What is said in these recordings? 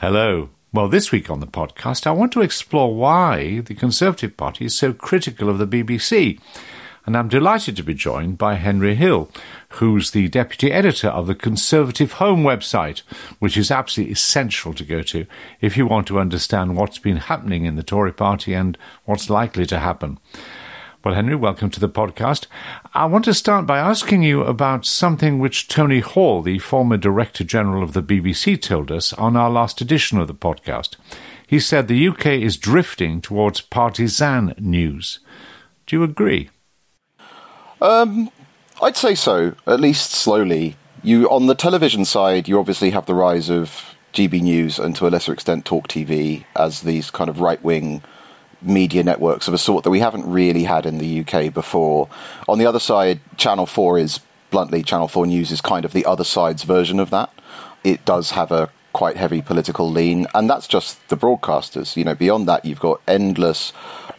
Hello. Well, this week on the podcast, I want to explore why the Conservative Party is so critical of the BBC. And I'm delighted to be joined by Henry Hill, who's the deputy editor of the Conservative Home website, which is absolutely essential to go to if you want to understand what's been happening in the Tory party and what's likely to happen. Well, Henry, welcome to the podcast. I want to start by asking you about something which Tony Hall, the former Director General of the BBC, told us on our last edition of the podcast. He said the UK is drifting towards partisan news. Do you agree? Um, I'd say so, at least slowly. You on the television side, you obviously have the rise of GB News and to a lesser extent Talk TV as these kind of right wing media networks of a sort that we haven't really had in the UK before. On the other side, Channel 4 is bluntly, Channel 4 News is kind of the other side's version of that. It does have a quite heavy political lean, and that's just the broadcasters. You know, beyond that, you've got endless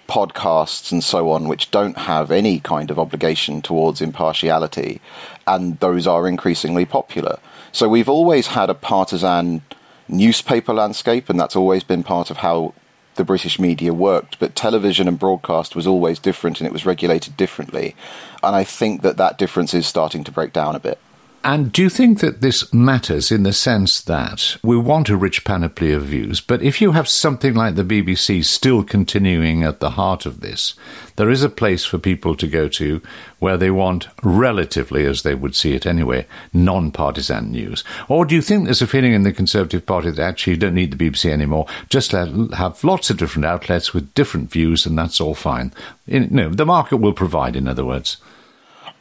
podcasts and so on, which don't have any kind of obligation towards impartiality, and those are increasingly popular. So we've always had a partisan newspaper landscape, and that's always been part of how the British media worked, but television and broadcast was always different and it was regulated differently. And I think that that difference is starting to break down a bit. And do you think that this matters in the sense that we want a rich panoply of views, but if you have something like the BBC still continuing at the heart of this, there is a place for people to go to where they want relatively, as they would see it anyway, non partisan news? Or do you think there's a feeling in the Conservative Party that actually you don't need the BBC anymore, just have lots of different outlets with different views and that's all fine? You know, the market will provide, in other words.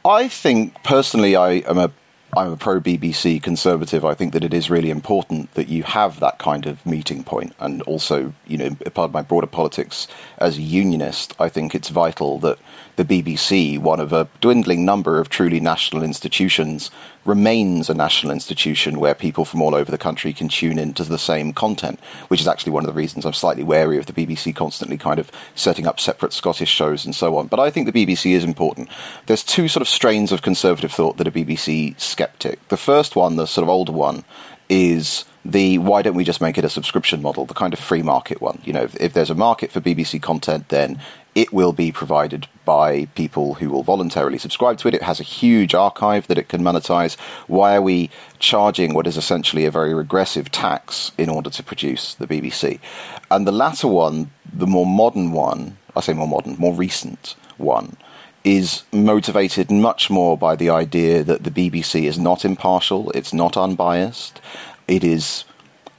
I think personally, I am a I'm a pro BBC conservative. I think that it is really important that you have that kind of meeting point, and also, you know, part of my broader politics as a unionist, I think it's vital that the BBC, one of a dwindling number of truly national institutions, remains a national institution where people from all over the country can tune into the same content, which is actually one of the reasons I'm slightly wary of the BBC constantly kind of setting up separate Scottish shows and so on. But I think the BBC is important. There's two sort of strains of conservative thought that a BBC skeptic. The first one, the sort of older one, is the why don't we just make it a subscription model, the kind of free market one. You know, if, if, there's a market for BBC content, then it will be provided by people who will voluntarily subscribe to it. It has a huge archive that it can monetize. Why are we charging what is essentially a very regressive tax in order to produce the BBC? And the latter one, the more modern one, I say more modern, more recent one, is motivated much more by the idea that the BBC is not impartial, it's not unbiased, it is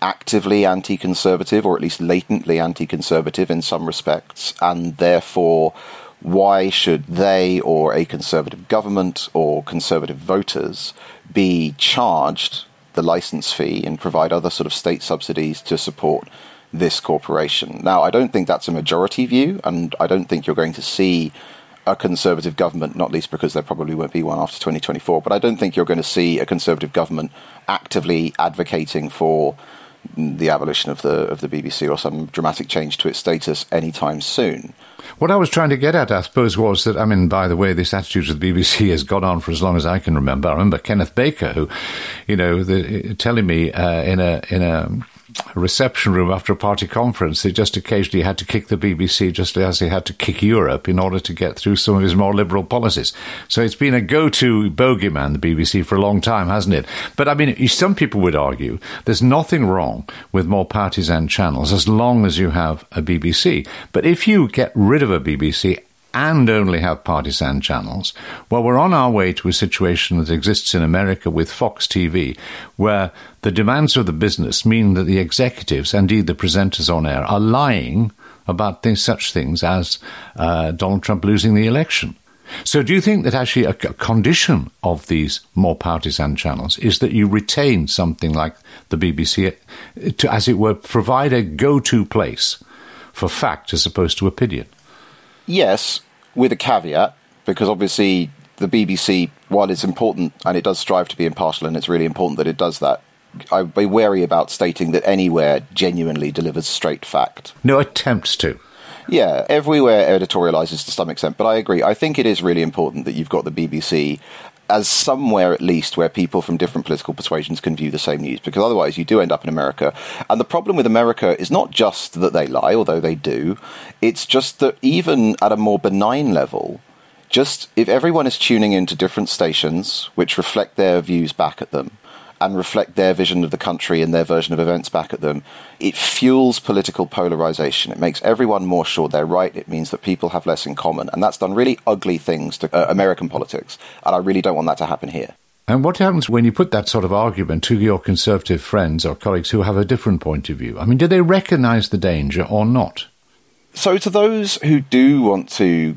actively anti conservative, or at least latently anti conservative in some respects, and therefore, why should they or a conservative government or conservative voters be charged the license fee and provide other sort of state subsidies to support this corporation? Now, I don't think that's a majority view, and I don't think you're going to see a conservative government, not least because there probably won't be one after 2024, but I don't think you're going to see a conservative government actively advocating for the abolition of the of the BBC or some dramatic change to its status anytime soon. What I was trying to get at, I suppose, was that I mean, by the way, this attitude to the BBC has gone on for as long as I can remember. I remember Kenneth Baker, who, you know, the, telling me uh, in a in a reception room after a party conference, he just occasionally had to kick the BBC just as he had to kick Europe in order to get through some of his more liberal policies. So it's been a go-to bogeyman, the BBC, for a long time, hasn't it? But I mean, some people would argue there's nothing wrong with more partisan channels as long as you have a BBC. But if you get rid of a BBC and only have partisan channels, well, we're on our way to a situation that exists in America with Fox TV, where the demands of the business mean that the executives, indeed the presenters on air, are lying about things, such things as uh, Donald Trump losing the election. So, do you think that actually a, condition of these more partisan channels is that you retain something like the BBC to, as it were, provide a go to place for fact as opposed to opinion? Yes, with a caveat, because obviously the BBC, while it's important and it does strive to be impartial, and it's really important that it does that, I'd be wary about stating that anywhere genuinely delivers straight fact. No attempts to. Yeah, everywhere editorializes to some extent, but I agree. I think it is really important that you've got the BBC as somewhere at least where people from different political persuasions can view the same news, because otherwise you do end up in America. And the problem with America is not just that they lie, although they do, it's just that even at a more benign level, just if everyone is tuning into different stations which reflect their views back at them, and reflect their vision of the country and their version of events back at them, it fuels political polarization. It makes everyone more sure they're right. It means that people have less in common. And that's done really ugly things to uh, American politics. And I really don't want that to happen here. And what happens when you put that sort of argument to your conservative friends or colleagues who have a different point of view? I mean, do they recognize the danger or not? So, to those who do want to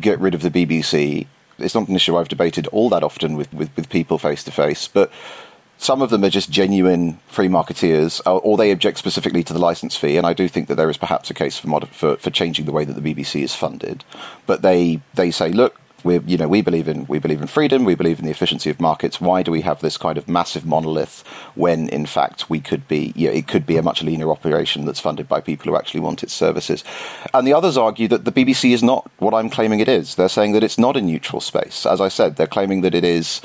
get rid of the BBC, it's not an issue I've debated all that often with, with, with people face to face, but some of them are just genuine free marketeers, or they object specifically to the license fee. And I do think that there is perhaps a case for, mod- for, for changing the way that the BBC is funded. But they they say, look, we you know we believe in we believe in freedom, we believe in the efficiency of markets. Why do we have this kind of massive monolith when in fact we could be you know, it could be a much leaner operation that's funded by people who actually want its services? And the others argue that the BBC is not what I'm claiming it is. They're saying that it's not a neutral space. As I said, they're claiming that it is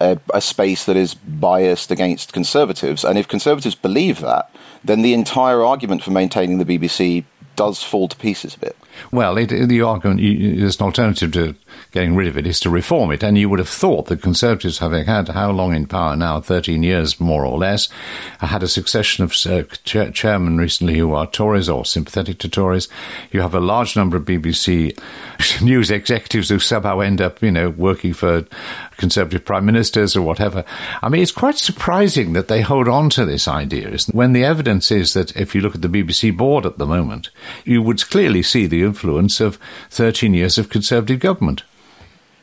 a, a, space that is biased against conservatives. And if conservatives believe that, then the entire argument for maintaining the BBC does fall to pieces a bit. Well, it, the argument is an alternative to getting rid of it is to reform it. And you would have thought that Conservatives, having had how long in power now, 13 years more or less, had a succession of uh, chair- chairmen recently who are Tories or sympathetic to Tories. You have a large number of BBC news executives who somehow end up, you know, working for Conservative prime ministers or whatever. I mean, it's quite surprising that they hold on to this idea when the evidence is that if you look at the BBC board at the moment, you would clearly see the influence of 13 years of Conservative government.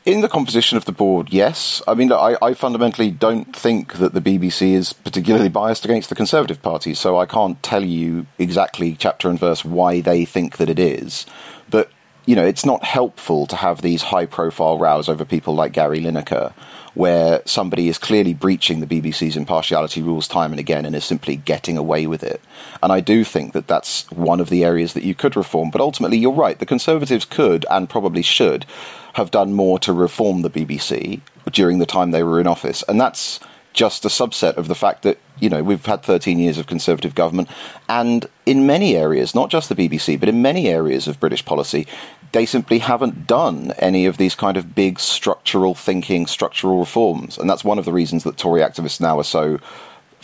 In the composition of the board, yes. I mean, I, I, fundamentally don't think that the BBC is particularly biased against the Conservative Party, so I can't tell you exactly chapter and verse why they think that it is. But, you know, it's not helpful to have these high profile rows over people like Gary Lineker where somebody is clearly breaching the BBC's impartiality rules time and again and is simply getting away with it. And I do think that that's one of the areas that you could reform. But ultimately, you're right. The Conservatives could and probably should have done more to reform the BBC during the time they were in office. And that's just a subset of the fact that you know we've had 13 years of conservative government and in many areas not just the BBC but in many areas of British policy they simply haven't done any of these kind of big structural thinking, structural reforms. And that's one of the reasons that Tory activists now are so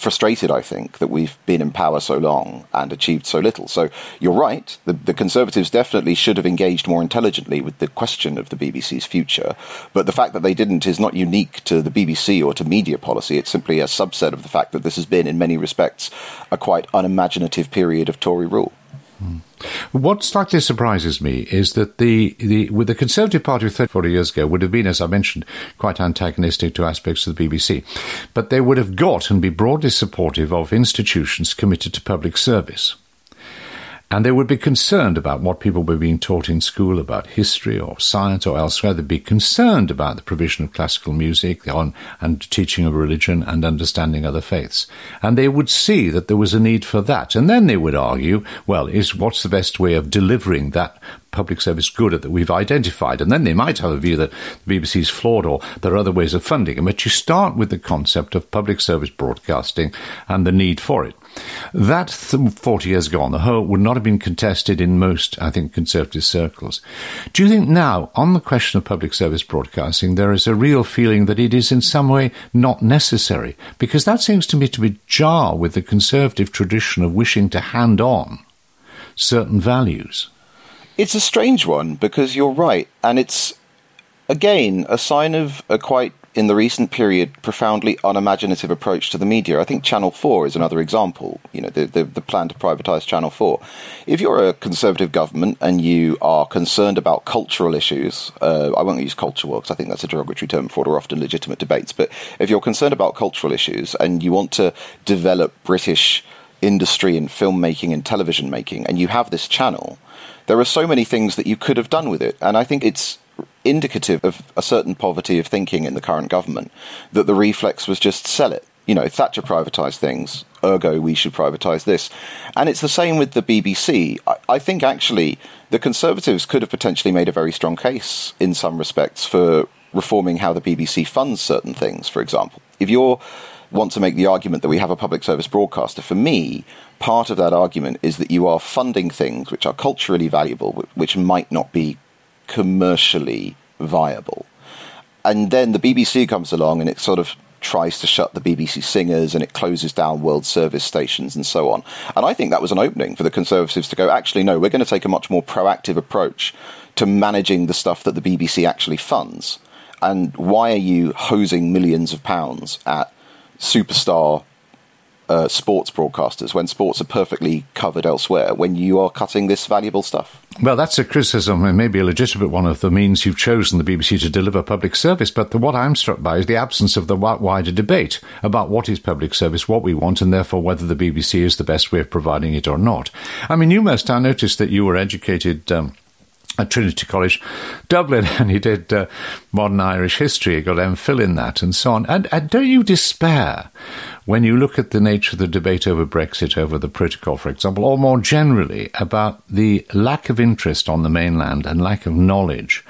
frustrated, I think, that we've been in power so long and achieved so little. So you're right. The, the, Conservatives definitely should have engaged more intelligently with the question of the BBC's future. But the fact that they didn't is not unique to the BBC or to media policy. It's simply a subset of the fact that this has been, in many respects, a quite unimaginative period of Tory rule. Hmm. What slightly surprises me is that the, the with the Conservative Party 30, 40 years ago would have been, as I mentioned, quite antagonistic to aspects of the BBC, but they would have got and be broadly supportive of institutions committed to public service. And they would be concerned about what people were being taught in school about history or science or elsewhere. They'd be concerned about the provision of classical music on, and teaching of religion and understanding other faiths. And they would see that there was a need for that. And then they would argue, well, is what's the best way of delivering that public service good that we've identified. And then they might have a view that the BBC is flawed or there are other ways of funding it. But you start with the concept of public service broadcasting and the need for it. That 40 years ago on the whole would not have been contested in most, I think, conservative circles. Do you think now, on the question of public service broadcasting, there is a real feeling that it is in some way not necessary? Because that seems to me to be jar with the conservative tradition of wishing to hand on certain values. It's a strange one because you're right, and it's again a sign of a quite in the recent period profoundly unimaginative approach to the media. I think Channel 4 is another example, you know, the, the, the, plan to privatise Channel 4. If you're a conservative government and you are concerned about cultural issues, uh, I won't use culture war because I think that's a derogatory term for what are often legitimate debates, but if you're concerned about cultural issues and you want to develop British industry in filmmaking and television making and you have this channel, there are so many things that you could have done with it. And I think it's indicative of a certain poverty of thinking in the current government that the reflex was just sell it. You know, Thatcher privatised things, ergo we should privatise this. And it's the same with the BBC. I, I, think actually the Conservatives could have potentially made a very strong case in some respects for reforming how the BBC funds certain things, for example. If you want to make the argument that we have a public service broadcaster, for me, part of that argument is that you are funding things which are culturally valuable, which might not be commercially viable. And then the BBC comes along and it sort of tries to shut the BBC singers and it closes down World Service stations and so on. And I think that was an opening for the Conservatives to go, actually, no, we're going to take a much more proactive approach to managing the stuff that the BBC actually funds. And why are you hosing millions of pounds at superstar uh, sports broadcasters when sports are perfectly covered elsewhere when you are cutting this valuable stuff? Well, that's a criticism and maybe a legitimate one of the means you've chosen the BBC to deliver public service. But the, what I'm struck by is the absence of the wider debate about what is public service, what we want, and therefore whether the BBC is the best way of providing it or not. I mean, you must, I noticed that you were educated. Um, at Trinity College, Dublin, and he did uh, modern Irish history. He got MPhil in that, and so on. And, and, don't you despair when you look at the nature of the debate over Brexit, over the protocol, for example, or more generally about the lack of interest on the mainland and lack of knowledge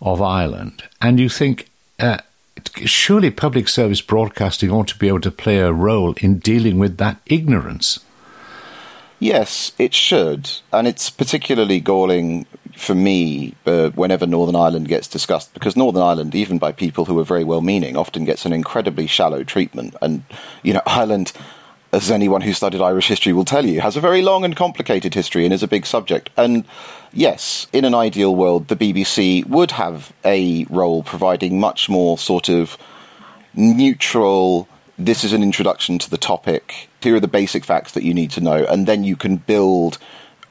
of Ireland, and you think. Uh, surely public service broadcasting ought to be able to play a role in dealing with that ignorance. Yes, it should. And it's particularly galling for me uh, whenever Northern Ireland gets discussed, because Northern Ireland, even by people who are very well meaning, often gets an incredibly shallow treatment. And, you know, Ireland, as anyone who studied Irish history will tell you, has a very long and complicated history and is a big subject. And yes, in an ideal world, the BBC would have a role providing much more sort of neutral. This is an introduction to the topic. Here are the basic facts that you need to know, and then you can build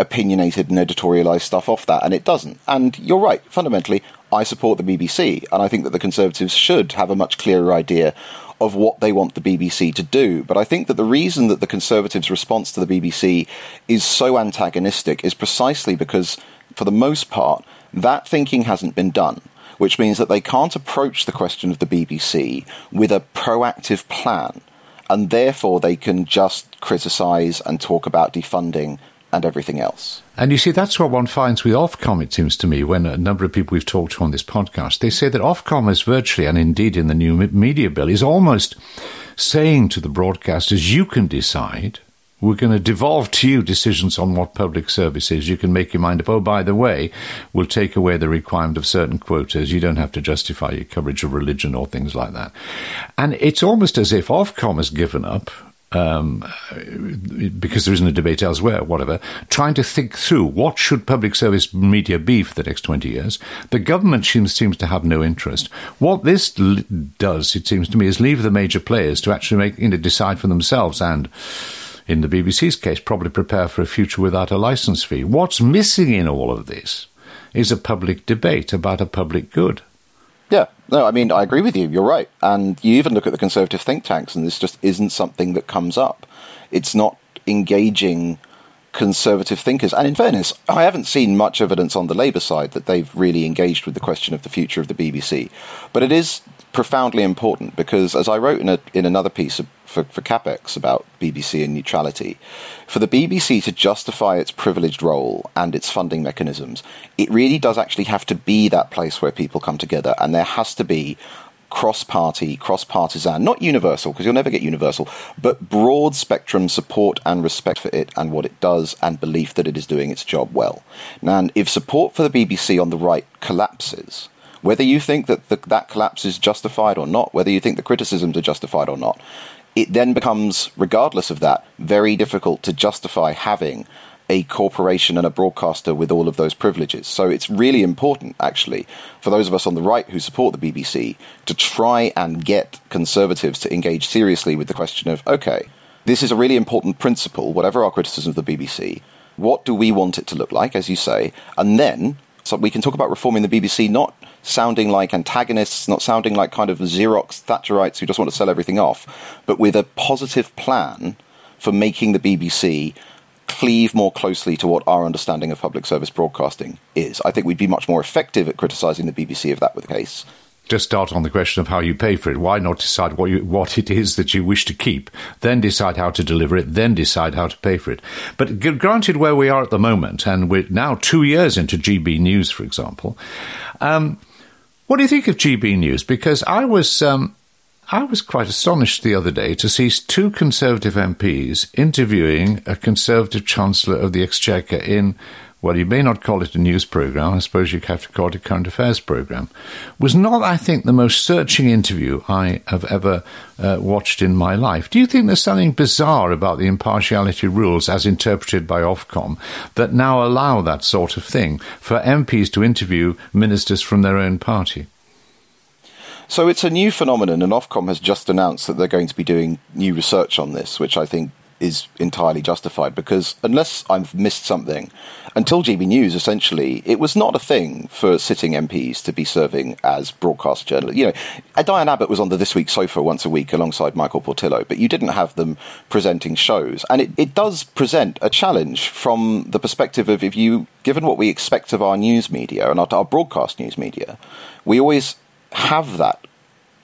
opinionated and editorialized stuff off that, and it doesn't. And you're right, fundamentally, I support the BBC, and I think that the Conservatives should have a much clearer idea of what they want the BBC to do. But I think that the reason that the Conservatives' response to the BBC is so antagonistic is precisely because, for the most part, that thinking hasn't been done. Which means that they can't approach the question of the BBC with a proactive plan, and therefore they can just criticise and talk about defunding and everything else. And you see, that's what one finds with Ofcom, it seems to me, when a number of people we've talked to on this podcast, they say that Ofcom is virtually, and indeed in the new media bill, is almost saying to the broadcasters, you can decide. We're going to devolve to you decisions on what public service is. You can make your mind up. Oh, by the way, we'll take away the requirement of certain quotas. You don't have to justify your coverage of religion or things like that. And it's almost as if Ofcom has given up um, because there isn't a debate elsewhere, whatever, trying to think through what should public service media be for the next 20 years. The government seems, seems to have no interest. What this l- does, it seems to me, is leave the major players to actually make, you know, decide for themselves and, in the BBC's case, probably prepare for a future without a license fee. What's missing in all of this is a public debate about a public good. No, I mean, I agree with you. You're right. And you even look at the conservative think tanks, and this just isn't something that comes up. It's not engaging conservative thinkers. And in fairness, I haven't seen much evidence on the Labour side that they've really engaged with the question of the future of the BBC. But it is profoundly important because, as I wrote in, a, in another piece for, for CapX about BBC and neutrality, for the BBC to justify its privileged role and its funding mechanisms, it really does actually have to be that place where people come together, and there has to be cross party, cross partisan, not universal, because you'll never get universal, but broad spectrum support and respect for it and what it does and belief that it is doing its job well. Now, and if support for the BBC on the right collapses, whether you think that the, that collapse is justified or not, whether you think the criticisms are justified or not, it then becomes, regardless of that, very difficult to justify having a corporation and a broadcaster with all of those privileges. So it's really important, actually, for those of us on the right who support the BBC to try and get conservatives to engage seriously with the question of okay, this is a really important principle, whatever our criticism of the BBC. What do we want it to look like, as you say? And then so we can talk about reforming the BBC not sounding like antagonists, not sounding like kind of Xerox Thatcherites who just want to sell everything off, but with a positive plan for making the BBC cleave more closely to what our understanding of public service broadcasting is. I think we'd be much more effective at criticising the BBC if that were the case just start on the question of how you pay for it. Why not decide what you, what it is that you wish to keep, then decide how to deliver it, then decide how to pay for it. But granted, where we are at the moment, and we're now two years into GB News, for example, um, What do you think of GB News? Because I was um, I was quite astonished the other day to see two Conservative MPs interviewing a Conservative Chancellor of the Exchequer in, well, you may not call it a news programme, I suppose you have to call it a current affairs programme, was not, I think, the most searching interview I have ever uh, watched in my life. Do you think there's something bizarre about the impartiality rules as interpreted by Ofcom that now allow that sort of thing for MPs to interview ministers from their own party? So it's a new phenomenon, and Ofcom has just announced that they're going to be doing new research on this, which I think is entirely justified because unless I've missed something, until GB News, essentially, it was not a thing for sitting MPs to be serving as broadcast journalists. You know, Diane Abbott was on the This Week sofa once a week alongside Michael Portillo, but you didn't have them presenting shows. And it, it does present a challenge from the perspective of if you, given what we expect of our news media and our, our broadcast news media, we always have that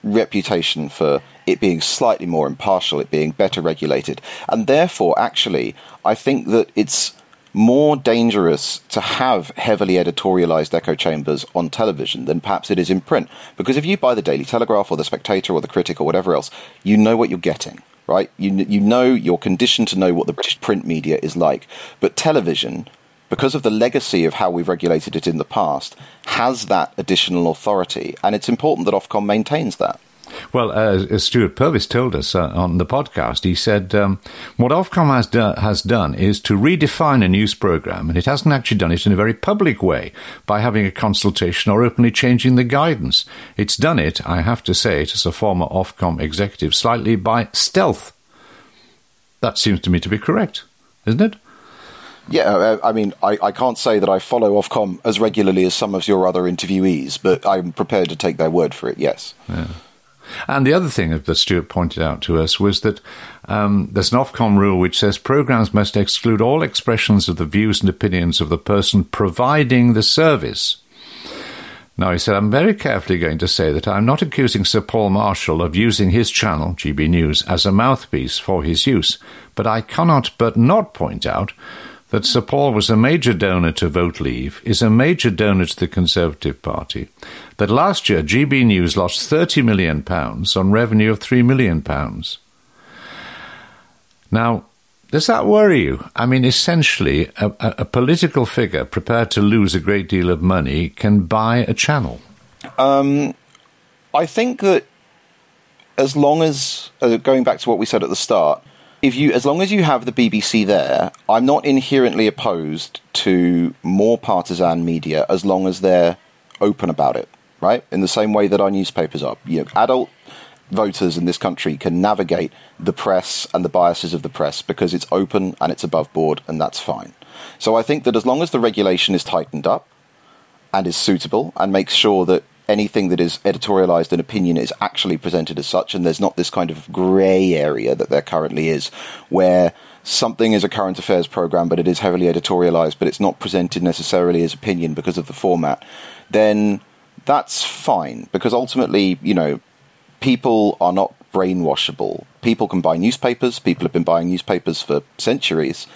reputation for it being slightly more impartial, it being better regulated. And therefore, actually, I think that it's more dangerous to have heavily editorialized echo chambers on television than perhaps it is in print. Because if you buy the Daily Telegraph or the Spectator or the Critic or whatever else, you know what you're getting, right? You, you know, you're conditioned to know what the British print media is like. But television, because of the legacy of how we've regulated it in the past, has that additional authority, and it's important that Ofcom maintains that. Well, uh, as Stewart Purvis told us uh, on the podcast, he said um, what Ofcom has, do- has done is to redefine a news program, and it hasn't actually done it in a very public way by having a consultation or openly changing the guidance. It's done it, I have to say, as a former Ofcom executive, slightly by stealth. That seems to me to be correct, isn't it? Yeah, uh, I mean, I, I can't say that I follow Ofcom as regularly as some of your other interviewees, but I'm prepared to take their word for it, yes. Yeah. And the other thing that Stewart pointed out to us was that um, there's an Ofcom rule which says programs must exclude all expressions of the views and opinions of the person providing the service. Now, he said, I'm very carefully going to say that I'm not accusing Sir Paul Marshall of using his channel, GB News, as a mouthpiece for his use, but I cannot but not point out that Sir Paul was a major donor to Vote Leave, is a major donor to the Conservative Party, that last year GB News lost £30 million on revenue of £3 million. Now, does that worry you? I mean, essentially, a, a, political figure prepared to lose a great deal of money can buy a channel. Um, I think that as long as, uh, going back to what we said at the start, if you as long as you have the BBC there, I'm not inherently opposed to more partisan media as long as they're open about it, right? In the same way that our newspapers are. You know, adult voters in this country can navigate the press and the biases of the press because it's open and it's above board and that's fine. So I think that as long as the regulation is tightened up and is suitable and makes sure that anything that is editorialized and opinion is actually presented as such, and there's not this kind of grey area that there currently is, where something is a current affairs program, but it is heavily editorialized, but it's not presented necessarily as opinion because of the format, then that's fine because ultimately, you know, people are not brainwashable. People can buy newspapers, people have been buying newspapers for centuries,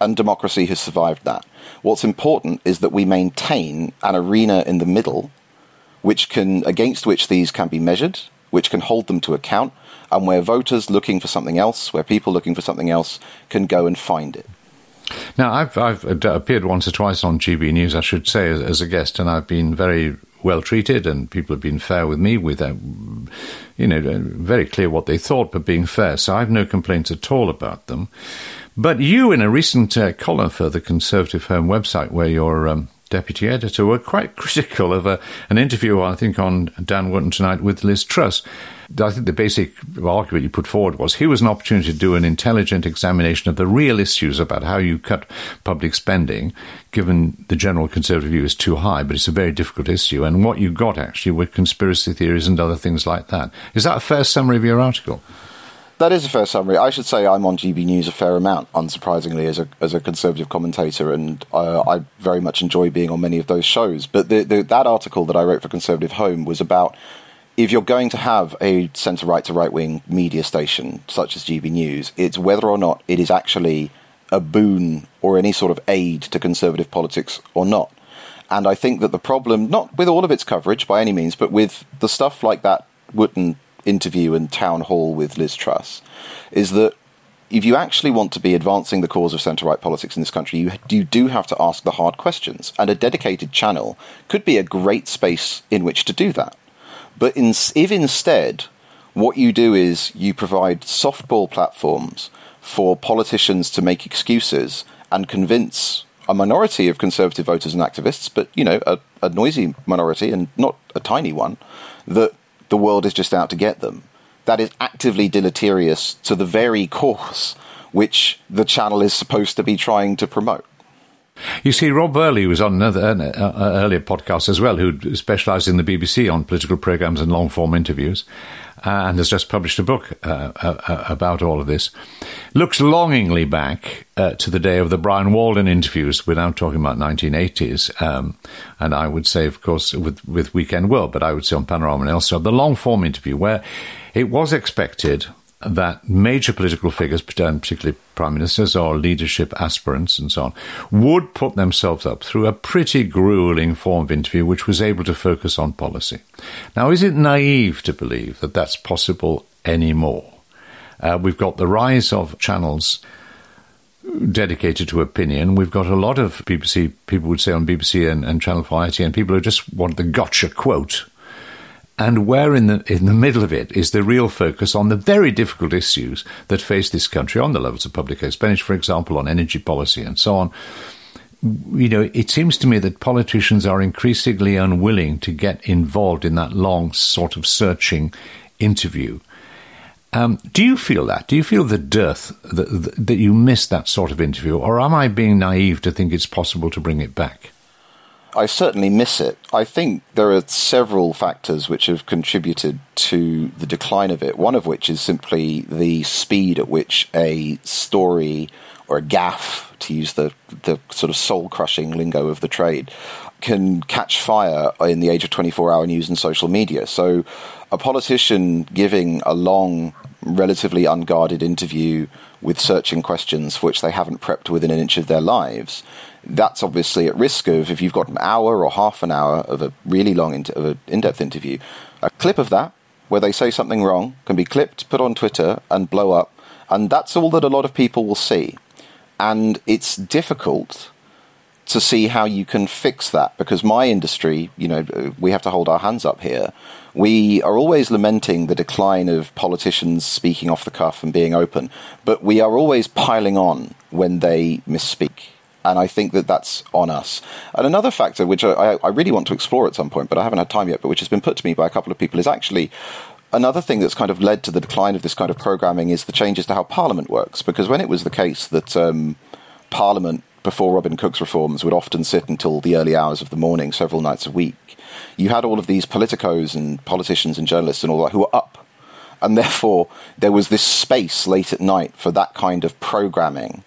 and democracy has survived that. What's important is that we maintain an arena in the middle which can against which these can be measured, which can hold them to account, and where voters looking for something else, where people looking for something else can go and find it. Now, I've, I've appeared once or twice on GB News, I should say, as, as a guest, and I've been very well treated, and people have been fair with me, with uh, you know, uh, very clear what they thought, but being fair. So I have no complaints at all about them. But you, in a recent uh, column for the Conservative Home website, where you're um, deputy editor, were quite critical of a, an interview, I think, on Dan Wootton tonight with Liz Truss. I think the basic argument you put forward was here was an opportunity to do an intelligent examination of the real issues about how you cut public spending, given the general conservative view is too high, but it's a very difficult issue. And what you got actually were conspiracy theories and other things like that. Is that a fair summary of your article? That is a fair summary. I should say I'm on GB News a fair amount, unsurprisingly, as a as a conservative commentator, and uh, I very much enjoy being on many of those shows. But the, the, that article that I wrote for Conservative Home was about if you're going to have a centre right to right wing media station such as GB News, it's whether or not it is actually a boon or any sort of aid to conservative politics or not. And I think that the problem, not with all of its coverage by any means, but with the stuff like that Wootton interview and town hall with Liz Truss, is that if you actually want to be advancing the cause of centre right politics in this country, you, you do have to ask the hard questions. And a dedicated channel could be a great space in which to do that. But in, if instead what you do is you provide softball platforms for politicians to make excuses and convince a minority of conservative voters and activists, but you know, a, a noisy minority and not a tiny one, that the world is just out to get them that is actively deleterious to the very course which the channel is supposed to be trying to promote. You see, Rob Burley was on another uh, uh, earlier podcast as well, who specialised in the BBC on political programmes and long form interviews, and has just published a book uh, uh, uh about all of this. Looks longingly back to the day of the Brian Walden interviews. We're now talking about 1980s, um, and I would say, of course, with with Weekend World, but I would say on Panorama and elsewhere, the long form interview where it was expected that major political figures, particularly prime ministers or leadership aspirants and so on, would put themselves up through a pretty grueling form of interview which was able to focus on policy. Now, is it naive to believe that that's possible anymore? Uh, we've got the rise of channels dedicated to opinion. We've got a lot of BBC people would say on BBC and, and Channel 4 ITN people who just want the gotcha quote and where in the in the middle of it is the real focus on the very difficult issues that face this country on the levels of public expenditure, for example, on energy policy and so on. You know, it seems to me that politicians are increasingly unwilling to get involved in that long sort of searching interview. Um, do you feel that? Do you feel the dearth that, that you miss that sort of interview, or am I being naive to think it's possible to bring it back? I certainly miss it. I think there are several factors which have contributed to the decline of it. One of which is simply the speed at which a story or a gaffe, to use the, the sort of soul crushing lingo of the trade, can catch fire in the age of 24 hour news and social media. So a politician giving a long, relatively unguarded interview with searching questions for which they haven't prepped within an inch of their lives that's obviously at risk of if you've got an hour or half an hour of a really long in- of an in-depth interview, a clip of that where they say something wrong can be clipped, put on Twitter, and blow up, and that's all that a lot of people will see. And it's difficult to see how you can fix that because my industry, you know, we have to hold our hands up here. We are always lamenting the decline of politicians speaking off the cuff and being open, but we are always piling on when they misspeak and I think that that's on us. And another factor, which I, I, really want to explore at some point, but I haven't had time yet, but which has been put to me by a couple of people, is actually another thing that's kind of led to the decline of this kind of programming is the changes to how Parliament works. Because when it was the case that um, Parliament, before Robin Cook's reforms, would often sit until the early hours of the morning, several nights a week, you had all of these politicos and politicians and journalists and all that who were up. And therefore, there was this space late at night for that kind of programming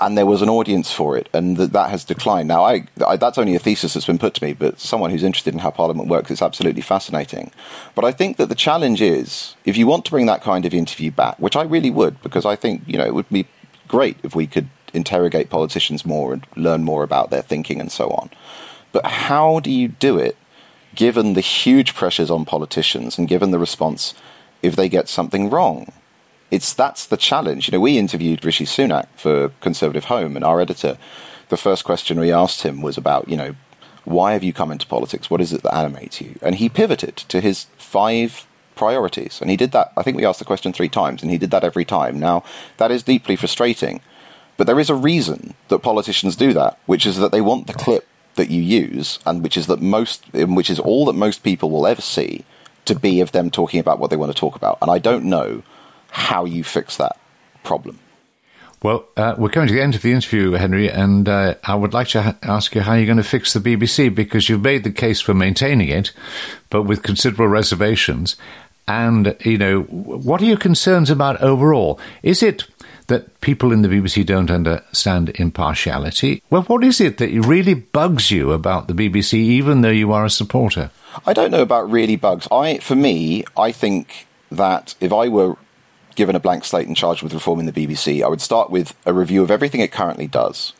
and there was an audience for it, and that, that has declined. Now, I, I, that's only a thesis that's been put to me, but someone who's interested in how Parliament works, it's absolutely fascinating. But I think that the challenge is, if you want to bring that kind of interview back, which I really would, because I think you know it would be great if we could interrogate politicians more and learn more about their thinking and so on. But how do you do it, given the huge pressures on politicians and given the response if they get something wrong? It's that's the challenge. You know, we interviewed Rishi Sunak for Conservative Home, and our editor, the first question we asked him was about, you know, why have you come into politics? What is it that animates you? And he pivoted to his five priorities, and he did that. I think we asked the question three times, and he did that every time. Now, that is deeply frustrating, but there is a reason that politicians do that, which is that they want the clip that you use, and which is that most, which is all that most people will ever see, to be of them talking about what they want to talk about. And I don't know how you fix that problem. Well, uh, we're coming to the end of the interview, Henry, and uh, I would like to ha- ask you how you're going to fix the BBC because you've made the case for maintaining it, but with considerable reservations. And, you know, what are your concerns about overall? Is it that people in the BBC don't understand impartiality? Well, what is it that really bugs you about the BBC, even though you are a supporter? I don't know about really bugs. I, for me, I think that if I were given a blank slate and charged with reforming the BBC, I would start with a review of everything it currently does.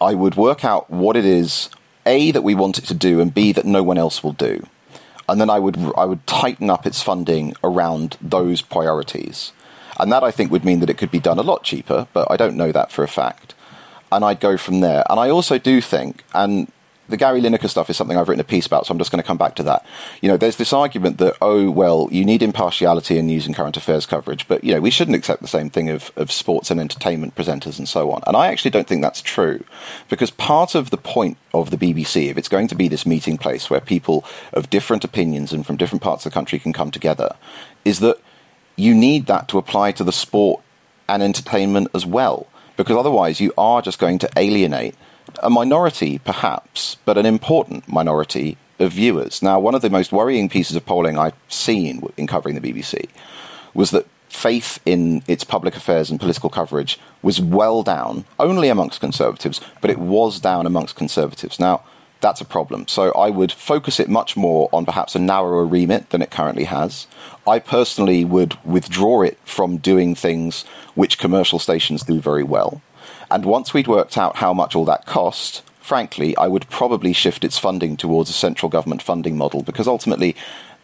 I would work out what it is A, that we want it to do, and B, that no one else will do. And then I would, I would tighten up its funding around those priorities. And that I think would mean that it could be done a lot cheaper, but I don't know that for a fact. And I'd go from there. And I also do think, and the Gary Lineker stuff is something I've written a piece about, so I'm just going to come back to that. You know, there's this argument that, oh, well, you need impartiality in news and current affairs coverage, but, you know, we shouldn't accept the same thing of, of sports and entertainment presenters and so on. And I actually don't think that's true, because part of the point of the BBC, if it's going to be this meeting place where people of different opinions and from different parts of the country can come together, is that you need that to apply to the sport and entertainment as well, because otherwise you are just going to alienate a minority, perhaps, but an important minority of viewers. Now, one of the most worrying pieces of polling I've seen in covering the BBC was that faith in its public affairs and political coverage was well down, only amongst conservatives, but it was down amongst conservatives. Now, that's a problem. So I would focus it much more on perhaps a narrower remit than it currently has. I personally would withdraw it from doing things which commercial stations do very well. And once we'd worked out how much all that cost, frankly, I would probably shift its funding towards a central government funding model because ultimately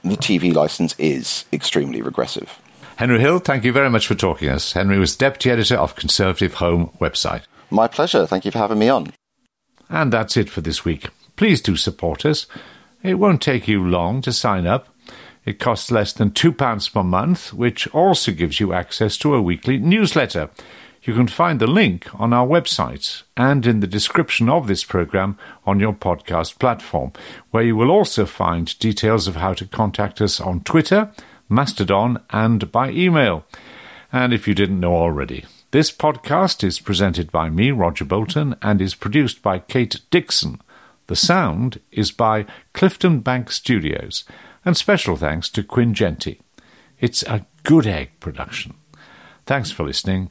the TV license is extremely regressive. Henry Hill, thank you very much for talking to us. Henry was Deputy Editor of Conservative Home website. My pleasure. Thank you for having me on. And that's it for this week. Please do support us. It won't take you long to sign up. It costs less than £2 per month, which also gives you access to a weekly newsletter. You can find the link on our website and in the description of this program on your podcast platform, where you will also find details of how to contact us on Twitter, Mastodon, and by email. And if you didn't know already, this podcast is presented by me, Roger Bolton, and is produced by Kate Dixon. The sound is by Clifton Bank Studios, and special thanks to Quinn Genty. It's a good egg production. Thanks for listening